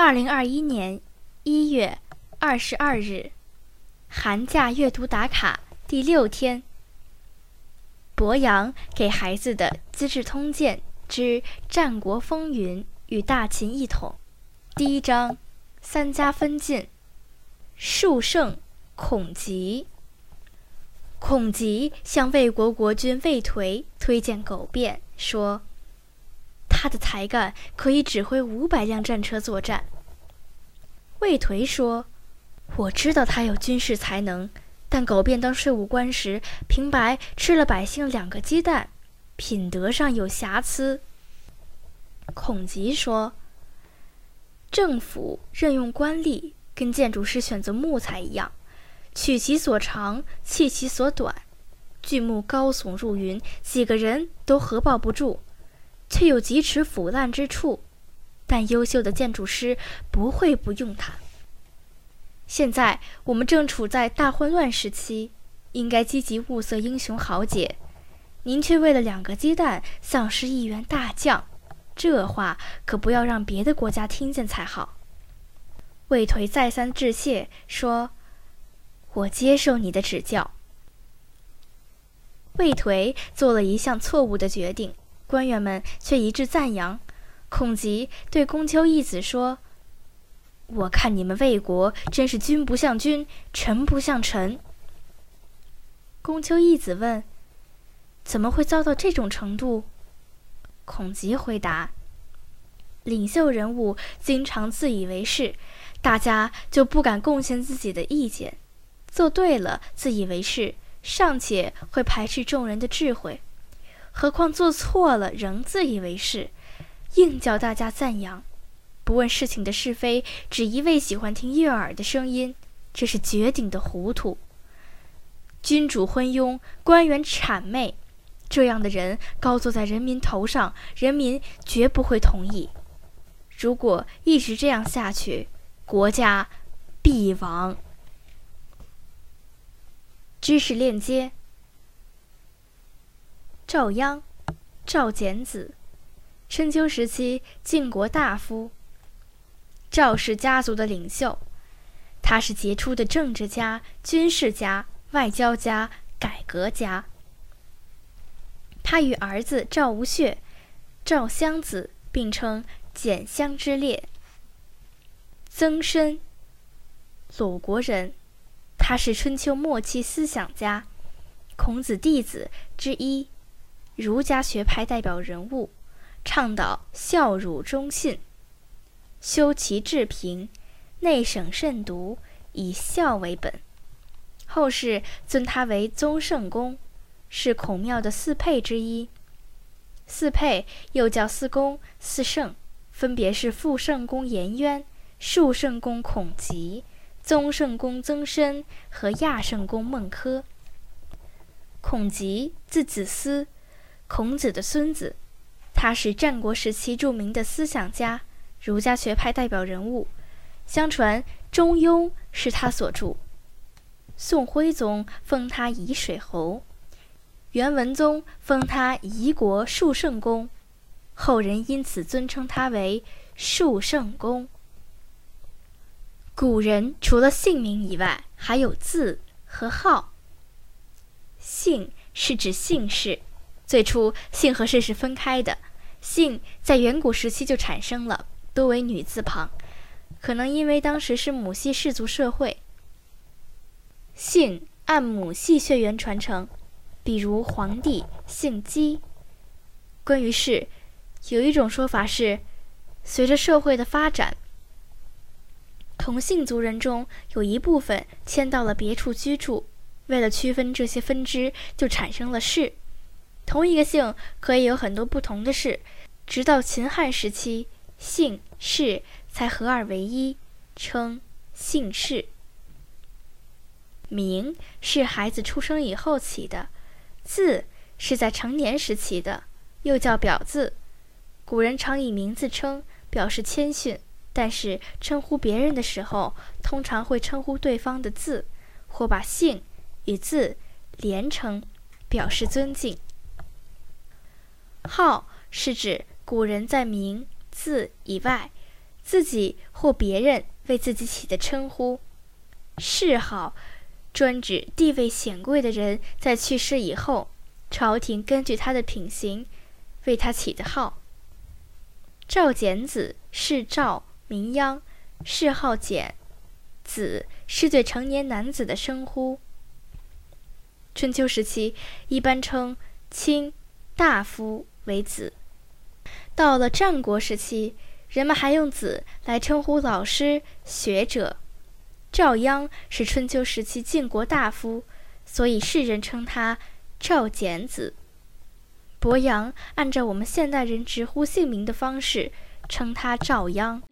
二零二一年一月二十二日，寒假阅读打卡第六天。博洋给孩子的《资治通鉴之战国风云与大秦一统》第一章：三家分晋。术圣孔吉。孔吉向魏国国君魏颓推荐苟变，说：“他的才干可以指挥五百辆战车作战。”魏颓说：“我知道他有军事才能，但狗变当税务官时，平白吃了百姓两个鸡蛋，品德上有瑕疵。”孔吉说：“政府任用官吏，跟建筑师选择木材一样。”取其所长，弃其所短。巨木高耸入云，几个人都合抱不住，却有几尺腐烂之处。但优秀的建筑师不会不用它。现在我们正处在大混乱时期，应该积极物色英雄豪杰。您却为了两个鸡蛋丧失一员大将，这话可不要让别的国家听见才好。魏颓再三致谢，说。我接受你的指教。魏颓做了一项错误的决定，官员们却一致赞扬。孔吉对公丘义子说：“我看你们魏国真是君不像君，臣不像臣。”公丘义子问：“怎么会遭到这种程度？”孔吉回答：“领袖人物经常自以为是，大家就不敢贡献自己的意见。”做对了，自以为是，尚且会排斥众人的智慧；何况做错了，仍自以为是，硬叫大家赞扬，不问事情的是非，只一味喜欢听悦耳的声音，这是绝顶的糊涂。君主昏庸，官员谄媚，这样的人高坐在人民头上，人民绝不会同意。如果一直这样下去，国家必亡。知识链接：赵鞅，赵简子，春秋时期晋国大夫。赵氏家族的领袖，他是杰出的政治家、军事家、外交家、改革家。他与儿子赵无血、赵襄子并称简襄之列。曾参，鲁国人。他是春秋末期思想家，孔子弟子之一，儒家学派代表人物，倡导孝儒忠信，修齐治平，内省慎独，以孝为本。后世尊他为宗圣公，是孔庙的四配之一。四配又叫四公、四圣，分别是复圣公颜渊、述圣公孔吉。宗圣公曾参和亚圣公孟轲。孔吉字子思，孔子的孙子，他是战国时期著名的思想家，儒家学派代表人物。相传《中庸》是他所著。宋徽宗封他沂水侯，元文宗封他夷国述圣公，后人因此尊称他为述圣公。古人除了姓名以外，还有字和号。姓是指姓氏，最初姓和氏是分开的。姓在远古时期就产生了，多为女字旁，可能因为当时是母系氏族社会。姓按母系血缘传承，比如皇帝姓姬。关于氏，有一种说法是，随着社会的发展。同姓族人中有一部分迁到了别处居住，为了区分这些分支，就产生了氏。同一个姓可以有很多不同的氏，直到秦汉时期，姓氏才合二为一，称姓氏。名是孩子出生以后起的，字是在成年时起的，又叫表字。古人常以名字称，表示谦逊。但是称呼别人的时候，通常会称呼对方的字，或把姓与字连称，表示尊敬。号是指古人在名字以外，自己或别人为自己起的称呼。谥号，专指地位显贵的人在去世以后，朝廷根据他的品行，为他起的号。赵简子是赵，名鞅，谥号简，子是对成年男子的称呼。春秋时期，一般称卿、大夫为子。到了战国时期，人们还用“子”来称呼老师、学者。赵鞅是春秋时期晋国大夫，所以世人称他赵简子。伯阳按照我们现代人直呼姓名的方式称他赵鞅。